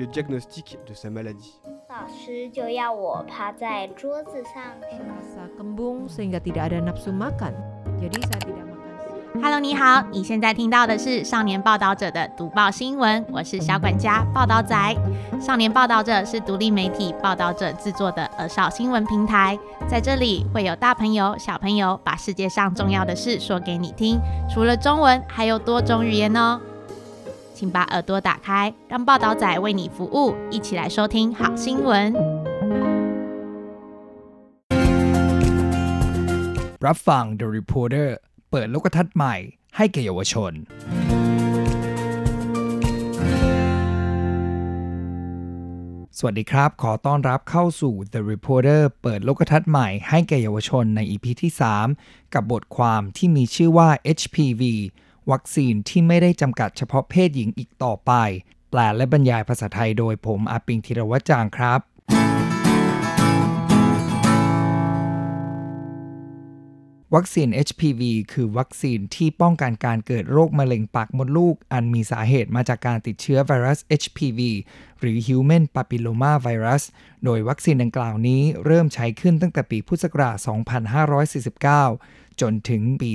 le diagnostic de sa maladie. 老师就要我趴在桌子上。Rasa kembung sehingga tidak ada nafsu makan. Jadi saya tidak makan siang. Hello，你好，你现在听到的是少年报道者的读报新闻，我是小管家报道仔。少年报道者是独立媒体报道者制作的儿少新闻平台，在这里会有大朋友、小朋友把世界上重要的事说给你听，除了中文，还有多种语言哦。请把耳朵打开，让报道仔为你服务，一起来收听好新闻。 รับฟัง The Reporter เปิดโลกทัศน์ใหม่ให้แก่เยาวชน สวัสดีครับ ขอต้อนรับเข้าสู่ The Reporter เปิดโลกทัศน์ใหม่ให้แก่เยาวชนใน EP ที่ 3 กับบทความที่มีชื่อว่า HPV วัคซีนที่ไม่ได้จำกัดเฉพาะเพศหญิงอีกต่อไป แปลและบรรยายภาษาไทยโดยผมอาปิงธีรวัจจางครับ วัคซีน HPV คือวัคซีนที่ป้องกันการเกิดโรคมะเร็งปากมดลูก อันมีสาเหตุมาจากการติดเชื้อไวรัส HPV หรือ Human Papilloma Virus โดยวัคซีนดังกล่าวนี้เริ่มใช้ขึ้นตั้งแต่ปีพุทธศักราช 2549 จนถึงปี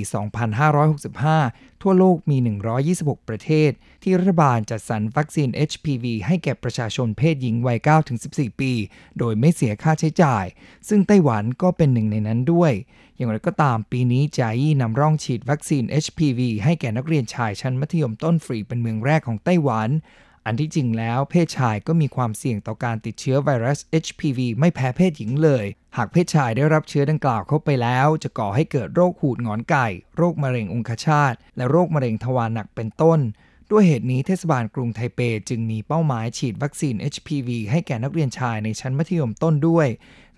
2565 ทั่วโลกมี 126 ประเทศ ที่รัฐบาลจัดสรรวัคซีน HPV ให้แก่ประชาชนเพศหญิงวัย 9-14 ปี โดยไม่เสียค่าใช้จ่าย ซึ่งไต้หวันก็เป็นหนึ่งในนั้นด้วย อย่างไรก็ตามปีนี้จายีนำร่องฉีดวัคซีน HPV ให้แก่นักเรียนชายชั้นมัธยมต้นฟรีเป็นเมืองแรกของไต้หวัน อันที่จริงแล้วเพศชายก็มีความเสี่ยงต่อการติดเชื้อไวรัส HPV ไม่แพ้เพศหญิงเลย หากเพศชายได้รับเชื้อดังกล่าวเข้าไปแล้ว จะก่อให้เกิดโรคหูดงอนไก่ โรคมะเร็งองคชาต และโรคมะเร็งทวารหนักเป็นต้น ด้วยเหตุนี้เทศบาลกรุงไทเปจึงมีเป้าหมายฉีดวัคซีน HPV ให้แก่นักเรียนชายในชั้นมัธยมต้นด้วย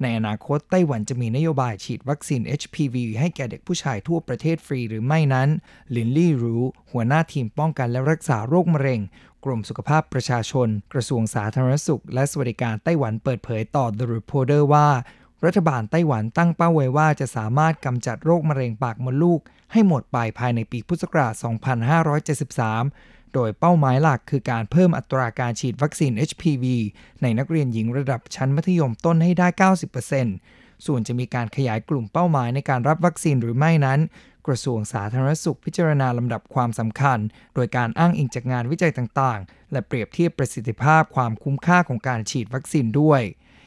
ในอนาคตไต้หวันจะมีนโยบายฉีดวัคซีน HPV ให้แก่เด็กผู้ชายทั่วประเทศฟรีหรือไม่นั้นลินลี่รู้หัวหน้าทีมป้องกันและรักษาโรคมะเร็ง กรมสุขภาพประชาชน กระทรวงสาธารณสุข และสวัสดิการไต้หวันเปิดเผยต่อ The Reporter ว่า รัฐบาลไต้หวันตั้งเป้าไว้ว่าจะสามารถกำจัดโรคมะเร็งปากมดลูก ให้หมดไปภายในปีพุทธศักราช 2573 โดยเป้าหมายหลักคือการเพิ่มอัตราการฉีดวัคซีน HPV ในนักเรียนหญิงระดับชั้นมัธยมต้นให้ได้ 90%ส่วนจะมีการขยายกลุ่มเป้าหมายในการรับวัคซีนหรือไม่นั้น กระทรวงสาธารณสุขพิจารณาลำดับความสำคัญ โดยการอ้างอิงจากงานวิจัยต่างๆ และเปรียบเทียบประสิทธิภาพความคุ้มค่าของการฉีดวัคซีนด้วย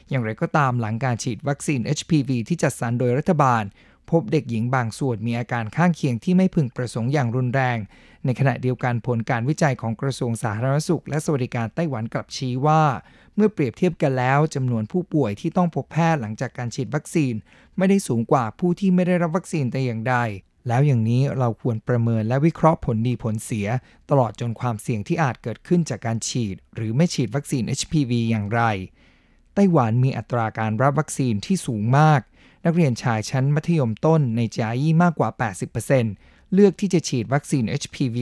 อย่างไรก็ตามหลังการฉีดวัคซีน HPV ที่จัดสรรโดยรัฐบาล พบเด็กหญิงบางส่วนมีอาการข้างเคียงที่ไม่พึงประสงค์อย่างรุนแรง ในขณะเดียวกันผลการวิจัยของกระทรวงสาธารณสุข และสวัสดิการไต้หวันกลับชี้ว่า เมื่อเปรียบเทียบกันแล้วจำนวนผู้ป่วยที่ต้องพบแพทย์หลังจากการฉีดวัคซีน ไม่ได้สูงกว่าผู้ที่ไม่ได้รับวัคซีนแต่อย่างใด แล้วอย่างนี้เราควรประเมินและวิเคราะห์ผลดีผลเสีย ตลอดจนความเสี่ยงที่อาจเกิดขึ้นจากการฉีด หรือไม่ฉีดวัคซีน HPV อย่างไร ไต้หวันมีอัตราการรับวัคซีนที่สูงมาก นักเรียนชายชั้นมัธยมต้นในเจียอี้มากกว่า 80%เลือกที่จะฉีดวัคซีน HPV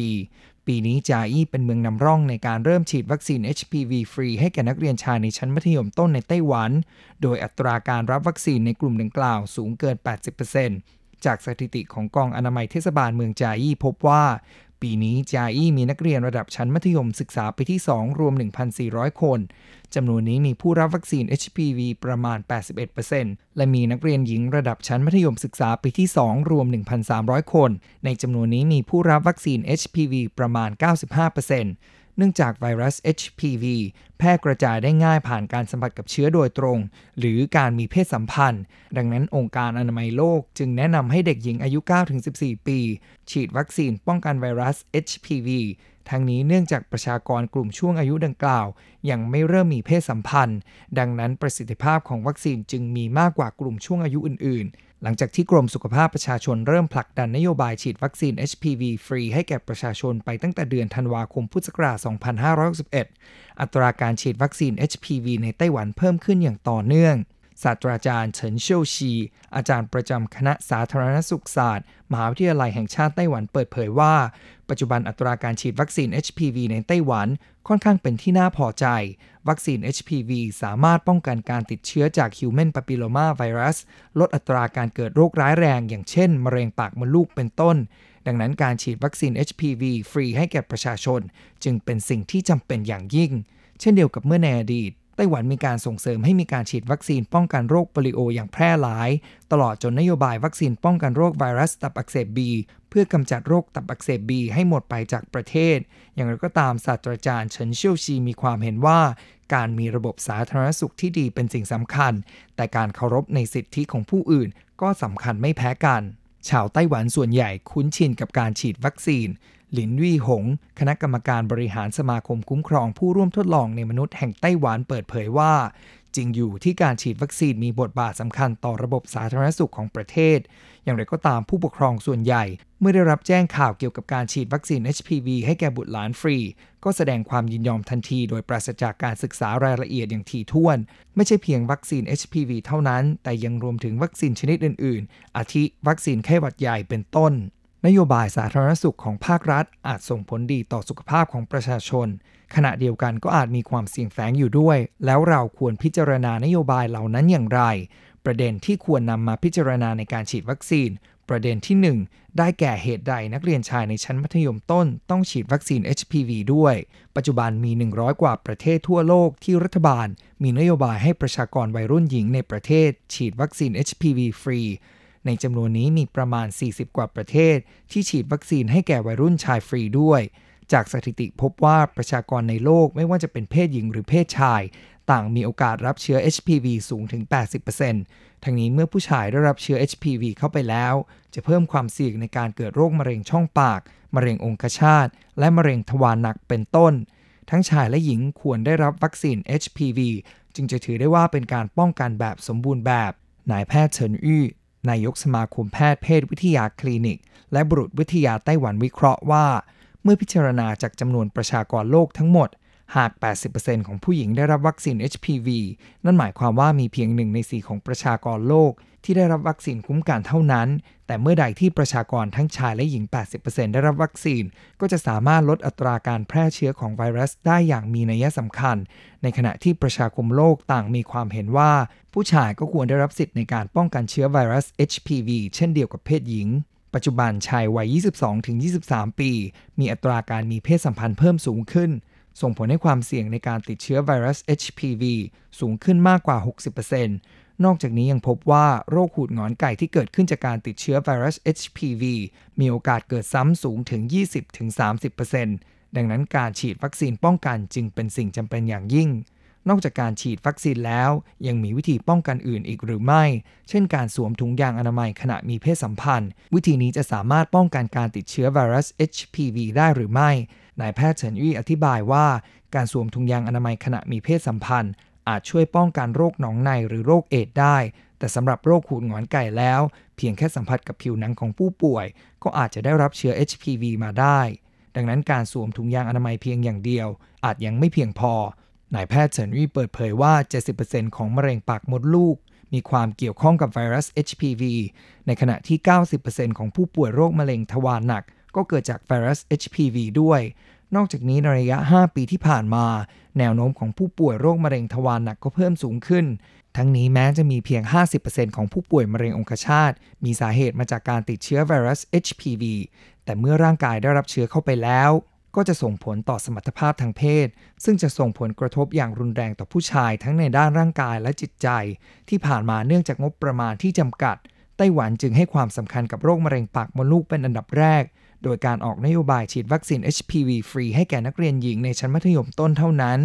ปีนี้เจียอี้เป็นเมืองนำร่องในการเริ่มฉีดวัคซีน HPV ฟรีให้แก่นักเรียนชายในชั้นมัธยมต้นในไต้หวัน โดยอัตราการรับวัคซีนในกลุ่มดังกล่าวสูงเกิน 80% จากสถิติของกองอนามัยเทศบาลเมืองจายีพบว่าปีนี้จาอี้มีนักเรียนระดับชั้นมัธยมศึกษาปีที่ 2 รวม 1,400 คน จำนวนนี้มีผู้รับวัคซีน HPV ประมาณ 81%และมีนักเรียนหญิงระดับชั้นมัธยมศึกษาปีที่ 2 รวม 1,300 คน ในจำนวนนี้มีผู้รับวัคซีน HPV ประมาณ 95% เนื่องจากไวรัส HPV แพร่กระจายได้ง่ายผ่านการสัมผัสกับเชื้อโดยตรง หรือการมีเพศสัมพันธ์ ดังนั้นองค์การอนามัยโลกจึงแนะนำให้เด็กหญิงอายุ 9-14 ปี ฉีดวัคซีนป้องกันไวรัส HPV ทั้งนี้เนื่องจากประชากรกลุ่มช่วงอายุดังกล่าว ยังไม่เริ่มมีเพศสัมพันธ์ ดังนั้นประสิทธิภาพของวัคซีนจึงมีมากกว่ากลุ่มช่วงอายุอื่นๆ หลังจากที่กรมสุขภาพประชาชนเริ่มผลักดันนโยบายฉีดวัคซีน HPV ฟรีให้แก่ประชาชนไปตั้งแต่เดือนธันวาคมพุทธศักราช 2561 อัตราการฉีดวัคซีน HPV ในไต้หวันเพิ่มขึ้นอย่างต่อเนื่อง ศาสตราจารย์เฉินเชียวชี อาจารย์ประจำคณะสาธารณสุขศาสตร์ มหาวิทยาลัยแห่งชาติไต้หวันเปิดเผยว่า ปัจจุบันอัตราการฉีดวัคซีน HPV ในไต้หวันค่อนข้างเป็นที่น่าพอใจ วัคซีน HPV สามารถป้องกันการติดเชื้อจาก Human Papilloma Virus ลดอัตราการเกิดโรคร้ายแรง อย่างเช่น มะเร็งปากมดลูกเป็นต้น ดังนั้นการฉีดวัคซีน HPV ฟรีให้แก่ประชาชน จึงเป็นสิ่งที่จำเป็นอย่างยิ่ง เช่นเดียวกับเมื่อในอดีต ไต้หวันมีการส่งเสริมให้มีการฉีดวัคซีนป้องกันโรคโปลิโออย่างแพร่หลาย ตลอดจนนโยบายวัคซีนป้องกันโรคไวรัสตับอักเสบบีเพื่อกำจัดโรคตับอักเสบบีให้หมดไปจากประเทศ อย่างไรก็ตามศาสตราจารย์เฉินเชี่ยวชีมีความเห็นว่า การมีระบบสาธารณสุขที่ดีเป็นสิ่งสำคัญ แต่การเคารพในสิทธิของผู้อื่น ก็สำคัญไม่แพ้กัน ชาวไต้หวันส่วนใหญ่คุ้นชินกับการฉีดวัคซีน หลินวี่หง คณะกรรมการบริหารสมาคมคุ้มครองผู้ร่วมทดลองในมนุษย์แห่งไต้หวันเปิดเผยว่า จริงอยู่ที่การฉีดวัคซีนมีบทบาทสำคัญต่อระบบสาธารณสุขของประเทศ อย่างไรก็ตามผู้ปกครองส่วนใหญ่ เมื่อได้รับแจ้งข่าวเกี่ยวกับการฉีดวัคซีน HPV ให้แก่บุตรหลานฟรี ก็แสดงความยินยอมทันที โดยปราศจากการศึกษารายละเอียดอย่างถี่ถ้วน ไม่ใช่เพียงวัคซีน HPV เท่านั้น แต่ยังรวมถึงวัคซีนชนิดอื่น ๆ อาทิวัคซีนไข้หวัดใหญ่เป็นต้น นโยบายสาธารณสุขของภาครัฐ อาจส่งผลดีต่อสุขภาพของประชาชน ขณะเดียวกันก็อาจมีความเสี่ยงแฝงอยู่ด้วย แล้วเราควรพิจารณานโยบายเหล่านั้นอย่างไร ประเด็นที่ควรนำมาพิจารณาในการฉีดวัคซีน ประเด็นที่ 1 ได้แก่เหตุใดนักเรียนชายในชั้นมัธยมต้น ต้องฉีดวัคซีน HPV ด้วย ปัจจุบันมี 100 กว่าประเทศทั่วโลกที่รัฐบาล มีนโยบายให้ประชากรวัยรุ่นหญิงในประเทศ ฉีดวัคซีน HPV ฟรี ในจำนวนนี้มีประมาณ 40 กว่าประเทศ ที่ฉีดวัคซีนให้แก่วัยรุ่นชายฟรีด้วย จากสถิติพบว่าประชากรในโลกไม่ว่าจะเป็นเพศหญิงหรือเพศชาย ต่างมีโอกาสรับเชื้อ HPV สูงถึง 80%ทั้งนี้เมื่อผู้ชายได้รับเชื้อ HPV เข้าไปแล้ว จะเพิ่มความเสี่ยงในการเกิดโรคมะเร็งช่องปาก มะเร็งองคชาต และมะเร็งทวารหนักเป็นต้น ทั้งชายและหญิงควรได้รับวัคซีน HPV จึงจะถือได้ว่าเป็นการป้องกันแบบสมบูรณ์แบบนายแพทย์เฉินอี้ นายกสมาคมแพทย์เพศวิทยาคลินิก และบุรุษวิทยาไต้หวันวิเคราะห์ว่า เมื่อพิจารณาจากจำนวนประชากรโลกทั้งหมด หาก 80%ของผู้หญิงได้รับวัคซีน HPV นั่นหมายความว่ามีเพียงหนึ่งในสี่ของประชากรโลก ที่ได้รับวัคซีนคุ้มกันเท่านั้น แต่เมื่อใดที่ประชากรทั้งชายและหญิง 80%ได้รับวัคซีน ก็จะสามารถลดอัตราการแพร่เชื้อของไวรัสได้อย่างมีนัยสำคัญ ในขณะที่ประชาคมโลกต่างมีความเห็นว่า ผู้ชายก็ควรได้รับสิทธิ์ในการป้องกันเชื้อไวรัส HPV เช่นเดียวกับเพศหญิงปัจจุบันชายวัย 22-23 ปี มีอัตราการมีเพศสัมพันธ์เพิ่มสูงขึ้น ส่งผลให้ความเสี่ยงในการติดเชื้อไวรัส HPV สูงขึ้นมากกว่า 60%นอกจากนี้ยังพบว่าโรคหูดงอนไก่ที่เกิดขึ้นจากการติดเชื้อไวรัส HPV มีโอกาสเกิดซ้ำสูงถึง 20-30%ดังนั้นการฉีดวัคซีนป้องกันจึงเป็นสิ่งจำเป็นอย่างยิ่ง นอกจากการฉีดวัคซีนแล้ว ยังมีวิธีป้องกันอื่นอีกหรือไม่ เช่นการสวมถุงยางอนามัยขณะมีเพศสัมพันธ์ วิธีนี้จะสามารถป้องกันการติดเชื้อไวรัส HPV ได้หรือไม่ นายแพทย์เฉินยี่อธิบายว่า การสวมถุงยางอนามัยขณะมีเพศสัมพันธ์ อาจช่วยป้องกันโรคหนองในหรือโรคเอดได้ แต่สำหรับโรคหูดหงอนไก่แล้ว เพียงแค่สัมผัสกับผิวหนังของผู้ป่วย ก็อาจจะได้รับเชื้อ HPV มาได้ดังนั้นการสวมถุงยางอนามัยเพียงอย่างเดียว อาจยังไม่เพียงพอ นายแพทย์เฉินวี่เปิดเผยว่า 70%ของมะเร็งปากมดลูก มีความเกี่ยวข้องกับไวรัส HPV ในขณะที่ 90%ของผู้ป่วยโรคมะเร็งทวารหนัก ก็เกิดจากไวรัส HPV ด้วย นอกจากนี้ในระยะ 5 ปีที่ผ่านมา แนวโน้มของผู้ป่วยโรคมะเร็งทวารหนักก็เพิ่มสูงขึ้น ทั้งนี้แม้จะมีเพียง 50%ของผู้ป่วยมะเร็งองคชาต มีสาเหตุมาจากการติดเชื้อไวรัส HPV แต่เมื่อร่างกายได้รับเชื้อเข้าไปแล้ว ก็จะส่งผลต่อสมรรถภาพทางเพศ ซึ่งจะส่งผลกระทบอย่างรุนแรงต่อผู้ชายทั้งในด้านร่างกายและจิตใจ ที่ผ่านมาเนื่องจากงบประมาณที่จำกัด ไต้หวันจึงให้ความสำคัญกับโรคมะเร็งปากมดลูกเป็นอันดับแรก โดยการออกนโยบายฉีดวัคซีน HPV ฟรีให้แก่นักเรียนหญิงในชั้นมัธยมต้นเท่านั้น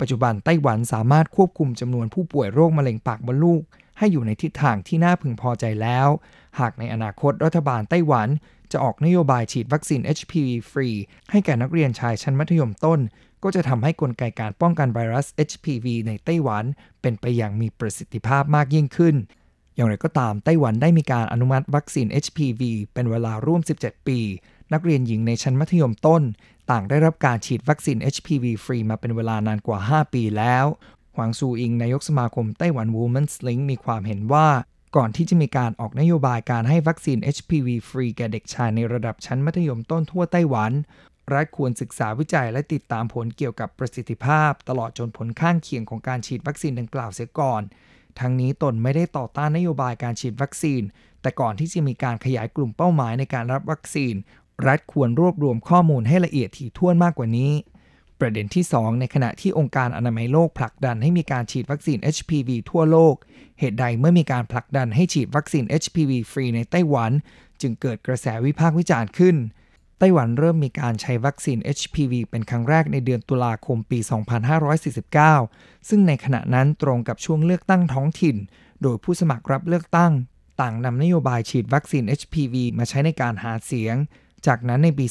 ปัจจุบันไต้หวันสามารถควบคุมจำนวนผู้ป่วยโรคมะเร็งปากมดลูกให้อยู่ในทิศทางที่น่าพึงพอใจแล้ว หากในอนาคตรัฐบาลไต้หวัน จะออกนโยบายฉีดวัคซีน HPV ฟรี ให้แก่นักเรียนชายชั้นมัธยมต้น ก็จะทำให้กลไกการป้องกันไวรัส HPV ในไต้หวัน เป็นไปอย่างมีประสิทธิภาพมากยิ่งขึ้น อย่างไรก็ตามไต้หวันได้มีการอนุมัติวัคซีน HPV เป็นเวลาร่วม 17 ปี นักเรียนหญิงในชั้นมัธยมต้น ต่างได้รับการฉีดวัคซีน HPV ฟรีมาเป็นเวลานานกว่า 5 ปีแล้วหวังซูอิงนายกสมาคมไต้หวัน Women's Link มีความเห็นว่า ก่อนที่จะมีการออกนโยบายการให้วัคซีน HPV ฟรีแก่เด็กชายในระดับชั้นมัธยมต้นทั่วไต้หวัน รัฐควรศึกษาวิจัยและติดตามผลเกี่ยวกับประสิทธิภาพ ตลอดจนผลข้างเคียงของการฉีดวัคซีนดังกล่าวเสียก่อน ทั้งนี้ตนไม่ได้ต่อต้านนโยบายการฉีดวัคซีน แต่ก่อนที่จะมีการขยายกลุ่มเป้าหมายในการรับวัคซีน รัฐควรรวบรวมข้อมูลให้ละเอียดถี่ถ้วนมากกว่านี้ ประเด็นที่ 2 ในขณะที่องค์การอนามัยโลกผลักดันให้มีการฉีดวัคซีน HPV ทั่วโลก เหตุใดเมื่อมีการผลักดันให้ฉีดวัคซีน HPV ฟรีในไต้หวัน จึงเกิดกระแสวิพากษ์วิจารณ์ขึ้น ไต้หวันเริ่มมีการใช้วัคซีน HPV เป็นครั้งแรกในเดือนตุลาคมปี 2549 ซึ่งในขณะนั้นตรงกับช่วงเลือกตั้งท้องถิ่น โดยผู้สมัครรับเลือกตั้ง ต่างนำนโยบายฉีดวัคซีน HPV มาใช้ในการหาเสียง จากนั้นในปี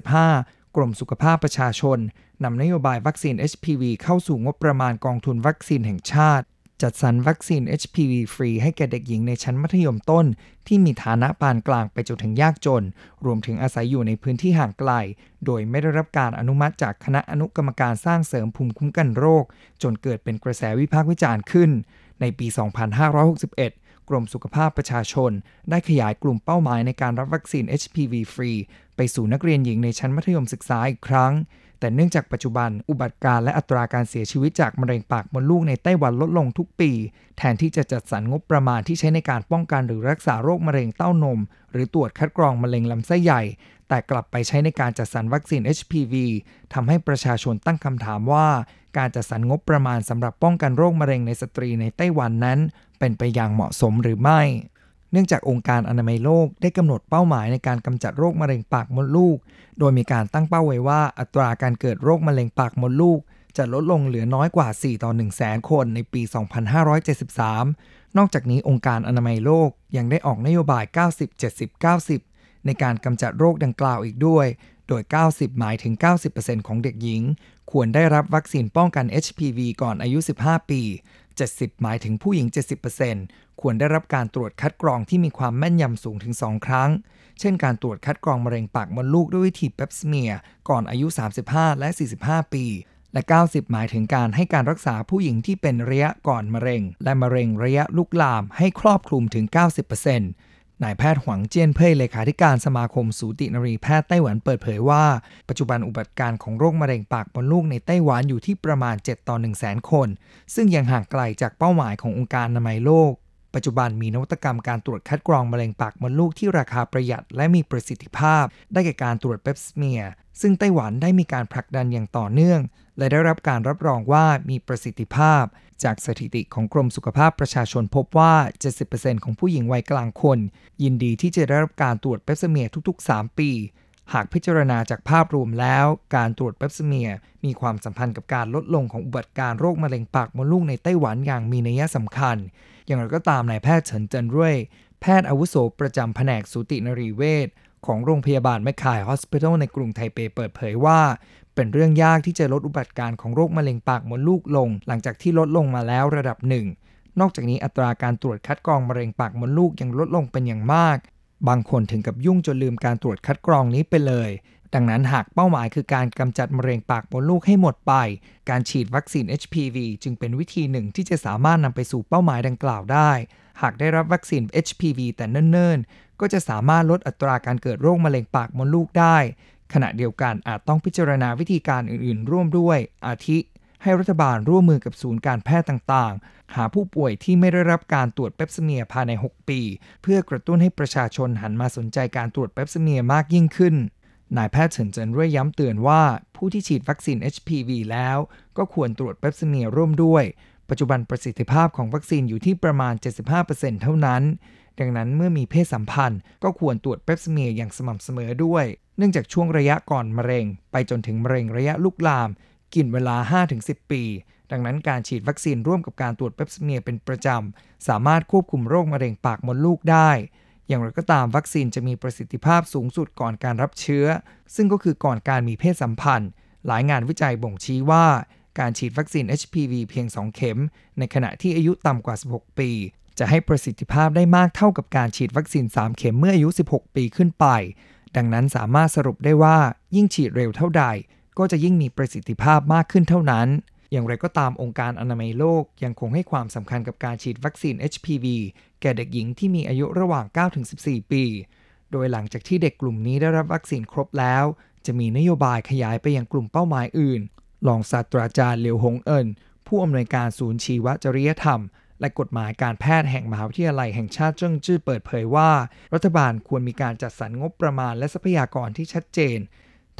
2555 กรมสุขภาพประชาชนนำนโยบายวัคซีน HPV เข้าสู่งบประมาณกองทุนวัคซีนแห่งชาติ จัดสรรวัคซีน HPV ฟรีให้แก่เด็กหญิงในชั้นมัธยมต้น ที่มีฐานะปานกลางไปจนถึงยากจน รวมถึงอาศัยอยู่ในพื้นที่ห่างไกล โดยไม่ได้รับการอนุมัติจากคณะอนุกรรมการสร้างเสริมภูมิคุ้มกันโรค จนเกิดเป็นกระแสวิพากษ์วิจารณ์ขึ้น ในปี 2561 กรมสุขภาพประชาชน ได้ขยายกลุ่มเป้าหมายในการรับวัคซีน HPV ฟรีไปสู่นักเรียนหญิงในชั้นมัธยมศึกษาอีกครั้ง แต่เนื่องจากปัจจุบันอุบัติการและอัตราการเสียชีวิตจากมะเร็งปากมดลูกในไต้หวันลดลงทุกปี แทนที่จะจัดสรรงบประมาณที่ใช้ในการป้องกันหรือรักษาโรคมะเร็งเต้านม หรือตรวจคัดกรองมะเร็งลำไส้ใหญ่ แต่กลับไปใช้ในการจัดสรรวัคซีน HPV ทำให้ประชาชนตั้งคำถามว่าการจัดสรรงบประมาณสำหรับป้องกันโรคมะเร็งในสตรีในไต้หวันนั้น เป็นไปอย่างเหมาะสมหรือไม่ เนื่องจากองค์การอนามัยโลกได้กำหนดเป้าหมายในการกำจัดโรคมะเร็งปากมดลูก โดยมีการตั้งเป้าไว้ว่าอัตราการเกิดโรคมะเร็งปากมดลูก จะลดลงเหลือน้อยกว่า 4 ต่อ 1 0 0 0 0แสนคนในปี 2573 นอกจากนี้องค์การอนามัยโลกยังได้ออกนโยบาย 90-70-90 ในการกำจัดโรคดังกล่าวอีกด้วยโดย 90 หมายถึง 90%ของเด็กหญิง ควรได้รับวัคซีนป้องกัน HPV ก่อนอายุ 15 ปี 70 หมายถึงผู้หญิง 70%ควรได้รับการตรวจคัดกรองที่มีความแม่นยำสูงถึง 2 ครั้ง เช่นการตรวจคัดกรองมะเร็งปากมดลูกด้วยวิธีเปปสเมียก่อนอายุ 35 และ 45 ปี และ 90 หมายถึงการให้การรักษาผู้หญิงที่เป็นระยะก่อนมะเร็ง และมะเร็งระยะลุกลามให้ครอบคลุมถึง 90% นายแพทย์หวังเจี้ยนเพ่ยเลขาธิการสมาคมสูตินรีแพทย์ไต้หวันเปิดเผยว่า ปัจจุบันอุบัติการของโรคมะเร็งปากมดลูกในไต้หวันอยู่ที่ประมาณ 7 ต่อ 1 0 0 0 0แสนคน ซึ่งยังห่างไกลจากเป้าหมายขององค์การอนามัยโลก ปัจจุบันมีนวัตกรรมการตรวจคัดกรองมะเร็งปากมดลูกที่ราคาประหยัดและมีประสิทธิภาพ ได้แก่การตรวจเปปสเมียร์ซึ่งไต้หวันได้มีการผลักดันอย่างต่อเนื่อง และได้รับการรับรองว่ามีประสิทธิภาพจากสถิติของกรมสุขภาพประชาชนพบว่า 70%ของผู้หญิงวัยกลางคน ยินดีที่จะได้รับการตรวจเปปสเมียร์ทุก ๆ 3 ปี หากพิจารณาจากภาพรวมแล้ว การตรวจเปปสเมียร์มีความสัมพันธ์กับการลดลงของอุบัติการโรคมะเร็งปากมดลูกในไต้หวันอย่างมีนัยสำคัญ อย่างไรก็ตามนายแพทย์เฉินเจินเร่ยแพทย์อาวุโสประจำแผนกสูตินรีเวชของโรงพยาบาลแมคคายฮอสพิทอลในกรุงไทเปเปิดเผยว่า เป็นเรื่องยากที่จะลดอุบัติการของโรคมะเร็งปากมดลูกลง หลังจากที่ลดลงมาแล้วระดับหนึ่ง นอกจากนี้อัตราการตรวจคัดกรองมะเร็งปากมดลูกยังลดลงเป็นอย่างมาก บางคนถึงกับยุ่งจนลืมการตรวจคัดกรองนี้ไปเลย ดังนั้นหากเป้าหมายคือการกำจัดมะเร็งปากมดลูกให้หมดไป การฉีดวัคซีน HPV จึงเป็นวิธีหนึ่งที่จะสามารถนำไปสู่เป้าหมายดังกล่าวได้ หากได้รับวัคซีน HPV แต่เนิ่นๆ ก็จะสามารถลดอัตราการเกิดโรคมะเร็งปากมดลูกได้ ขณะเดียวกันอาจต้องพิจารณาวิธีการอื่นๆ ร่วมด้วย อาทิ ให้รัฐบาลร่วมมือกับศูนย์การแพทย์ต่างๆ หาผู้ป่วยที่ไม่ได้รับการตรวจเปปสเมียภายใน 6 ปี เพื่อกระตุ้นให้ประชาชนหันมาสนใจการตรวจเปปสเมียมากยิ่งขึ้นนายแพทย์เฉินเจินเร่ยย้ำเตือนว่า ผู้ที่ฉีดวัคซีน HPV แล้ว ก็ควรตรวจเปปสเมียร่วมด้วย ปัจจุบันประสิทธิภาพของวัคซีนอยู่ที่ประมาณ 75%เท่านั้น ดังนั้นเมื่อมีเพศสัมพันธ์ ก็ควรตรวจเปปสเมียอย่างสม่ำเสมอด้วย เนื่องจากช่วงระยะก่อนมะเร็ง ไปจนถึงมะเร็งระยะลุกลาม กินเวลา 5-10 ปี ดังนั้นการฉีดวัคซีนร่วมกับการตรวจเปปสเมียเป็นประจำ สามารถควบคุมโรคมะเร็งปากมดลูกได้ อย่างไรก็ตามวัคซีนจะมีประสิทธิภาพสูงสุดก่อนการรับเชื้อ ซึ่งก็คือก่อนการมีเพศสัมพันธ์ หลายงานวิจัยบ่งชี้ว่า การฉีดวัคซีน HPV เพียง 2 เข็ม ในขณะที่อายุต่ำกว่า 16 ปี จะให้ประสิทธิภาพได้มากเท่ากับการฉีดวัคซีน 3 เข็มเมื่ออายุ 16 ปีขึ้นไป ดังนั้นสามารถสรุปได้ว่ายิ่งฉีดเร็วเท่าใด ก็จะยิ่งมีประสิทธิภาพมากขึ้นเท่านั้น อย่างไรก็ตามองค์การอนามัยโลกยังคงให้ความสำคัญกับการฉีดวัคซีน HPV แก่เด็กหญิงที่มีอายุระหว่าง 9-14 ปี โดยหลังจากที่เด็กกลุ่มนี้ได้รับวัคซีนครบแล้ว จะมีนโยบายขยายไปยังกลุ่มเป้าหมายอื่นรองศาสตราจารย์เหลียวหงเอินผู้อำนวยการศูนย์ชีวจริยธรรม และกฎหมายการแพทย์แห่งมหาวิทยาลัยแห่งชาติเจิ้งจื้อเปิดเผยว่า รัฐบาลควรมีการจัดสรรงบประมาณและทรัพยากรที่ชัดเจน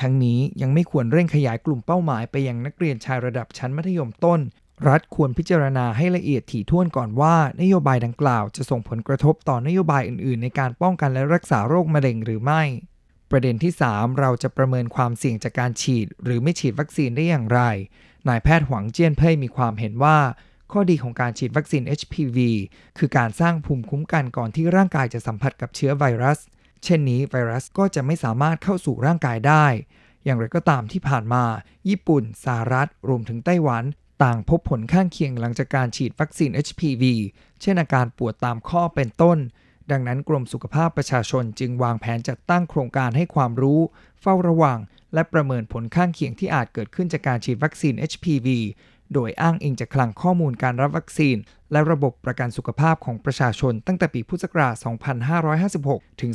ทั้งนี้ยังไม่ควรเร่งขยายกลุ่มเป้าหมายไปยังนักเรียนชายระดับชั้นมัธยมต้น รัฐควรพิจารณาให้ละเอียดถี่ถ้วนก่อนว่า นโยบายดังกล่าวจะส่งผลกระทบต่อนโยบายอื่น ๆ ในการป้องกันและรักษาโรคมะเร็งหรือไม่ ประเด็นที่ 3 เราจะประเมินความเสี่ยงจากการฉีด หรือไม่ฉีดวัคซีนได้อย่างไร นายแพทย์หวังเจี้ยนเพ่ยมีความเห็นว่า ข้อดีของการฉีดวัคซีน HPV คือการสร้างภูมิคุ้มกันก่อนที่ร่างกายจะสัมผัสกับเชื้อไวรัส เช่นนี้ไวรัสก็จะไม่สามารถเข้าสู่ร่างกายได้ อย่างไรก็ตามที่ผ่านมา ญี่ปุ่น สหรัฐ รวมถึงไต้หวัน ต่างพบผลข้างเคียงหลังจากการฉีดวัคซีน HPV เช่นอาการปวดตามข้อเป็นต้น ดังนั้นกรมสุขภาพประชาชนจึงวางแผนจัดตั้งโครงการให้ความรู้ เฝ้าระวัง และประเมินผลข้างเคียงที่อาจเกิดขึ้นจากการฉีดวัคซีน HPV โดยอ้างอิงจากคลังข้อมูลการรับวัคซีน และระบบประกันสุขภาพของประชาชนตั้งแต่ปีพุทธศักราช 2556 ถึง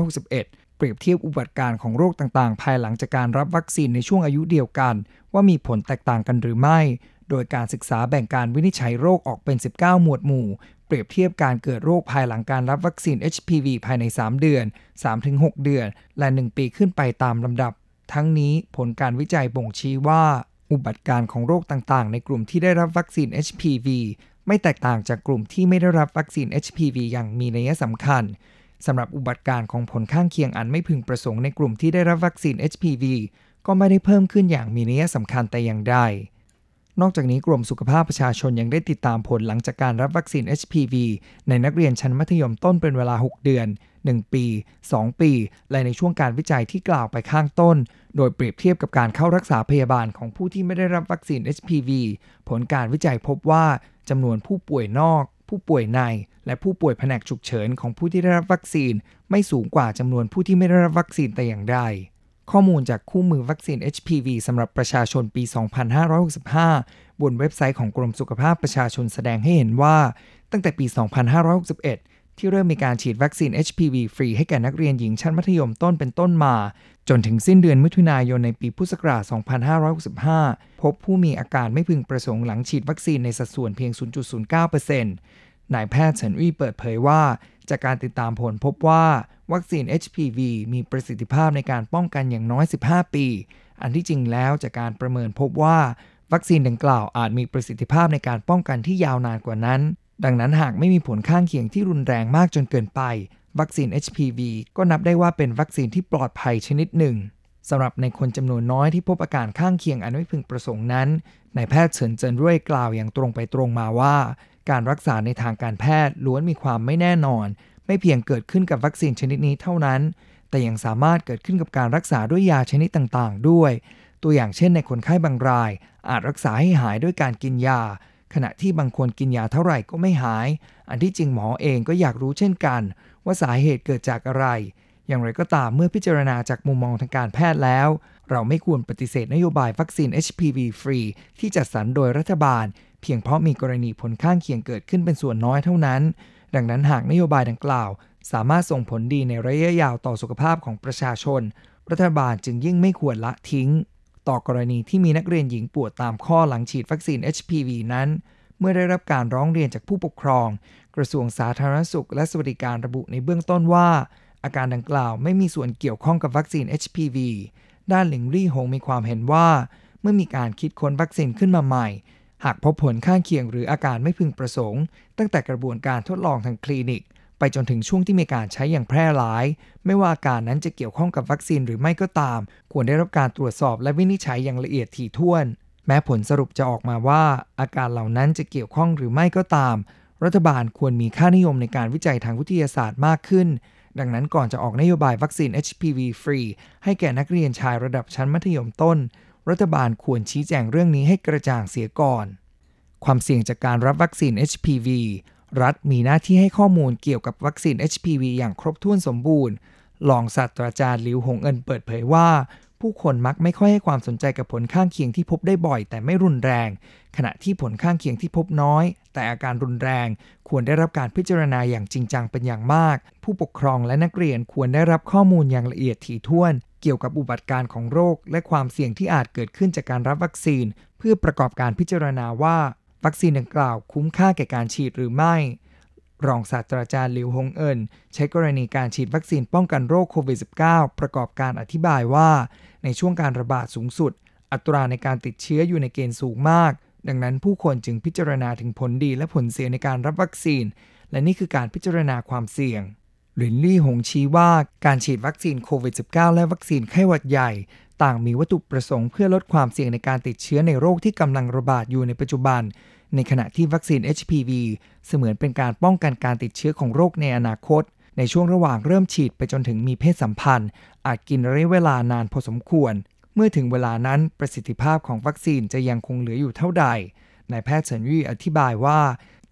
2561 เปรียบเทียบอุบัติการของโรคต่างๆ ภายหลังจากการรับวัคซีนในช่วงอายุเดียวกัน ว่ามีผลแตกต่างกันหรือไม่ โดยการศึกษาแบ่งการวินิจฉัยโรคออกเป็น 19 หมวดหมู่เปรียบเทียบการเกิดโรคภายหลังการรับวัคซีน HPV ภายใน 3 เดือน 3-6 เดือน และ 1 ปีขึ้นไปตามลำดับ ทั้งนี้ผลการวิจัยบ่งชี้ว่า อุบัติการของโรคต่างๆ ในกลุ่มที่ได้รับวัคซีน HPV ไม่แตกต่างจากกลุ่มที่ไม่ได้รับวัคซีน HPV อย่างมีนัยสำคัญสำหรับอุบัติการของผลข้างเคียงอันไม่พึงประสงค์ในกลุ่มที่ได้รับวัคซีน HPV ก็ไม่ได้เพิ่มขึ้นอย่างมีนัยสำคัญแต่อย่างใด นอกจากนี้กรมสุขภาพประชาชนยังได้ติดตามผลหลังจากการรับวัคซีน HPV ในนักเรียนชั้นมัธยมต้นเป็นเวลา 6 เดือน 1 ปี 2 ปี และในช่วงการวิจัยที่กล่าวไปข้างต้น โดยเปรียบเทียบกับการเข้ารักษาพยาบาลของผู้ที่ไม่ได้รับวัคซีน HPV ผลการวิจัยพบว่าจำนวนผู้ป่วยนอก ผู้ป่วยใน และผู้ป่วยแผนกฉุกเฉินของผู้ที่ได้รับวัคซีน ไม่สูงกว่าจำนวนผู้ที่ไม่ได้รับวัคซีนแต่อย่างใด ข้อมูลจากคู่มือวัคซีน HPV สำหรับประชาชนปี 2565 บนเว็บไซต์ของกรมสุขภาพประชาชนแสดงให้เห็นว่า ตั้งแต่ปี 2561 ที่เริ่มมีการฉีดวัคซีน HPV ฟรีให้แก่นักเรียนหญิงชั้นมัธยมต้นเป็นต้นมา จนถึงสิ้นเดือนมิถุนายนในปีพุทธศักราช 2565 พบผู้มีอาการไม่พึงประสงค์หลังฉีดวัคซีนในสัดส่วนเพียง 0.09%นายแพทย์เฉินวี่เปิดเผยว่า จากการติดตามผลพบว่า วัคซีน HPV มีประสิทธิภาพในการป้องกันอย่างน้อย 15 ปี อันที่จริงแล้วจากการประเมินพบว่า วัคซีนดังกล่าวอาจมีประสิทธิภาพในการป้องกันที่ยาวนานกว่านั้น ดังนั้นหากไม่มีผลข้างเคียงที่รุนแรงมากจนเกินไป วัคซีน HPV ก็นับได้ว่าเป็นวัคซีนที่ปลอดภัยชนิดหนึ่งสำหรับในคนจำนวนน้อยที่พบอาการข้างเคียงอันไม่พึงประสงค์นั้นนายแพทย์เฉินเจินรุ่ยกล่าวอย่างตรงไปตรงมาว่า การรักษาในทางการแพทย์ล้วนมีความไม่แน่นอน ไม่เพียงเกิดขึ้นกับวัคซีนชนิดนี้เท่านั้น แต่ยังสามารถเกิดขึ้นกับการรักษาด้วยยาชนิดต่างๆ ด้วย ตัวอย่างเช่นในคนไข้บางราย อาจรักษาให้หายด้วยการกินยา ขณะที่บางคนกินยาเท่าไหร่ก็ไม่หาย อันที่จริงหมอเองก็อยากรู้เช่นกัน ว่าสาเหตุเกิดจากอะไร อย่างไรก็ตามเมื่อพิจารณาจากมุมมองทางการแพทย์แล้ว เราไม่ควรปฏิเสธนโยบายวัคซีน HPV ฟรีที่จัดสรรโดยรัฐบาล เพียงเพราะมีกรณีผลข้างเคียงเกิดขึ้นเป็นส่วนน้อยเท่านั้น ดังนั้นหากนโยบายดังกล่าว สามารถส่งผลดีในระยะยาวต่อสุขภาพของประชาชน รัฐบาลจึงยิ่งไม่ควรละทิ้ง ต่อกรณีที่มีนักเรียนหญิงปวดตามข้อหลังฉีดวัคซีน HPV นั้น เมื่อได้รับการร้องเรียนจากผู้ปกครอง กระทรวงสาธารณสุข และสวัสดิการระบุในเบื้องต้นว่า อาการดังกล่าวไม่มีส่วนเกี่ยวข้องกับวัคซีน HPV ด้านหลิงรี่หงมีความเห็นว่า เมื่อมีการคิดค้นวัคซีนขึ้นมาใหม่ หากพบผลข้างเคียงหรืออาการไม่พึงประสงค์ ตั้งแต่กระบวนการทดลองทางคลินิก ไปจนถึงช่วงที่มีการใช้อย่างแพร่หลาย ไม่ว่าอาการนั้นจะเกี่ยวข้องกับวัคซีนหรือไม่ก็ตาม ควรได้รับการตรวจสอบและวินิจฉัยอย่างละเอียดถี่ถ้วน แม้ผลสรุปจะออกมาว่า อาการเหล่านั้นจะเกี่ยวข้องหรือไม่ก็ตาม รัฐบาลควรมีค่านิยมในการวิจัยทางวิทยาศาสตร์มากขึ้น ดังนั้นก่อนจะออกนโยบายวัคซีน HPV ฟรีให้แก่นักเรียนชายระดับชั้นมัธยมต้น รัฐบาลควรชี้แจงเรื่องนี้ให้กระจ่างเสียก่อน ความเสี่ยงจากการรับวัคซีน HPV รัฐมีหน้าที่ให้ข้อมูลเกี่ยวกับวัคซีน HPV อย่างครบถ้วนสมบูรณ์รองศาสตราจารย์ลิวหงเอินเปิดเผยว่า ผู้คนมักไม่ค่อยให้ความสนใจกับผลข้างเคียงที่พบได้บ่อยแต่ไม่รุนแรง ขณะที่ผลข้างเคียงที่พบน้อย แต่อาการรุนแรง ควรได้รับการพิจารณาอย่างจริงจังเป็นอย่างมาก ผู้ปกครองและนักเรียนควรได้รับข้อมูลอย่างละเอียดถี่ถ้วน เกี่ยวกับอุบัติการของโรค และความเสี่ยงที่อาจเกิดขึ้นจากการรับวัคซีน เพื่อประกอบการพิจารณาว่าวัคซีนดังกล่าวคุ้มค่าแก่การฉีดหรือไม่ รองศาสตราจารย์หลิวฮงเอินใช้กรณีการฉีดวัคซีนป้องกันโรคโควิด -19 ประกอบการอธิบายว่า ในช่วงการระบาดสูงสุด อัตราในการติดเชื้ออยู่ในเกณฑ์สูงมาก ดังนั้นผู้คนจึงพิจารณาถึงผลดีและผลเสียในการรับวัคซีน และนี่คือการพิจารณาความเสี่ยงหลินลี่หงชี้ว่าการฉีดวัคซีนโควิด -19 และวัคซีนไข้หวัดใหญ่ ต่างมีวัตถุประสงค์เพื่อลดความเสี่ยงในการติดเชื้อในโรคที่กำลังระบาดอยู่ในปัจจุบัน ในขณะที่วัคซีน HPV เสมือนเป็นการป้องกันการติดเชื้อของโรคในอนาคต ในช่วงระหว่างเริ่มฉีดไปจนถึงมีเพศสัมพันธ์ อาจกินระยะเวลานานพอสมควร เมื่อถึงเวลานั้นประสิทธิภาพของวัคซีนจะยังคงเหลืออยู่เท่าใดนายแพทย์เฉินยี่อธิบายว่า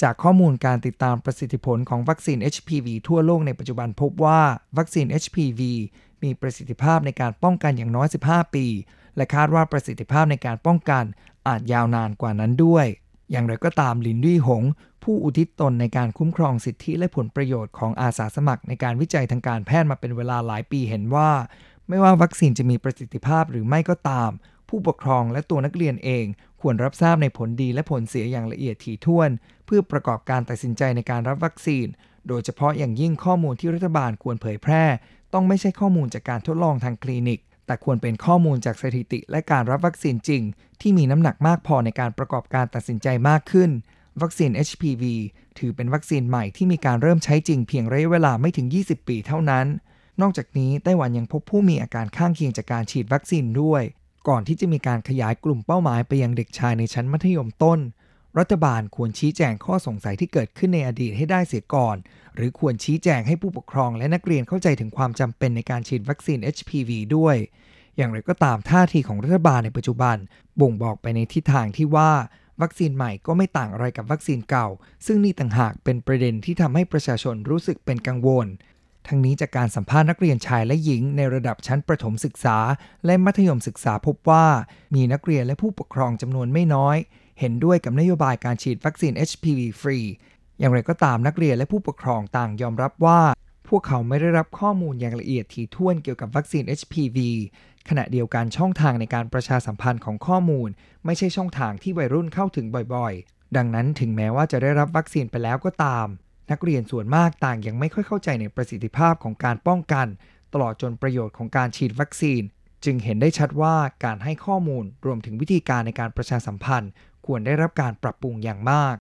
จากข้อมูลการติดตามประสิทธิผลของวัคซีน HPV ทั่วโลกในปัจจุบันพบว่าวัคซีน HPV มีประสิทธิภาพในการป้องกันอย่างน้อย 15 ปี และคาดว่าประสิทธิภาพในการป้องกันอาจยาวนานกว่านั้นด้วย อย่างไรก็ตามลินดี้หง ผู้อุทิศตนในการคุ้มครองสิทธิและผลประโยชน์ของอาสาสมัครในการวิจัยทางการแพทย์มาเป็นเวลาหลายปีเห็นว่า ไม่ว่าวัคซีนจะมีประสิทธิภาพหรือไม่ก็ตาม ผู้ปกครองและตัวนักเรียนเอง ควรรับทราบในผลดีและผลเสียอย่างละเอียดถี่ถ้วน เพื่อประกอบการตัดสินใจในการรับวัคซีน โดยเฉพาะอย่างยิ่งข้อมูลที่รัฐบาลควรเผยแพร่ ต้องไม่ใช่ข้อมูลจากการทดลองทางคลินิก แต่ควรเป็นข้อมูลจากสถิติและการรับวัคซีนจริง ที่มีน้ำหนักมากพอในการประกอบการตัดสินใจมากขึ้นวัคซีน HPV ถือเป็นวัคซีนใหม่ที่มีการเริ่มใช้จริงเพียงระยะเวลาไม่ถึง 20 ปีเท่านั้น นอกจากนี้ไต้หวันยังพบผู้มีอาการข้างเคียงจากการฉีดวัคซีนด้วย ก่อนที่จะมีการขยายกลุ่มเป้าหมายไปยังเด็กชายในชั้นมัธยมต้น รัฐบาลควรชี้แจงข้อสงสัยที่เกิดขึ้นในอดีตให้ได้เสียก่อน หรือควรชี้แจงให้ผู้ปกครองและนักเรียนเข้าใจถึงความจำเป็นในการฉีดวัคซีน HPV ด้วย อย่างไรก็ตามท่าทีของรัฐบาลในปัจจุบัน บ่งบอกไปในทิศทางที่ว่าวัคซีนใหม่ก็ไม่ต่างอะไรกับวัคซีนเก่า ซึ่งนี่ต่างหากเป็นประเด็นที่ทำให้ประชาชนรู้สึกเป็นกังวล ทั้งนี้จากการสัมภาษณ์นักเรียนชายและหญิงในระดับชั้นประถมศึกษา และมัธยมศึกษาพบว่า มีนักเรียนและผู้ปกครองจำนวนไม่น้อย เห็นด้วยกับนโยบายการฉีดวัคซีน HPV ฟรี อย่างไรก็ตามนักเรียนและผู้ปกครองต่างยอมรับว่า พวกเขาไม่ได้รับข้อมูลอย่างละเอียดถี่ถ้วนเกี่ยวกับวัคซีน HPV ขณะเดียวกันช่องทางในการประชาสัมพันธ์ของข้อมูล ไม่ใช่ช่องทางที่วัยรุ่นเข้าถึงบ่อยๆ ดังนั้นถึงแม้ว่าจะได้รับวัคซีนไปแล้วก็ตาม นักเรียนส่วนมากต่างยังไม่ค่อยเข้าใจในประสิทธิภาพของการป้องกัน ตลอดจนประโยชน์ของการฉีดวัคซีน จึงเห็นได้ชัดว่าการให้ข้อมูลรวมถึงวิธีการในการประชาสัมพันธ์ ควรได้รับการปรับปรุงอย่างมาก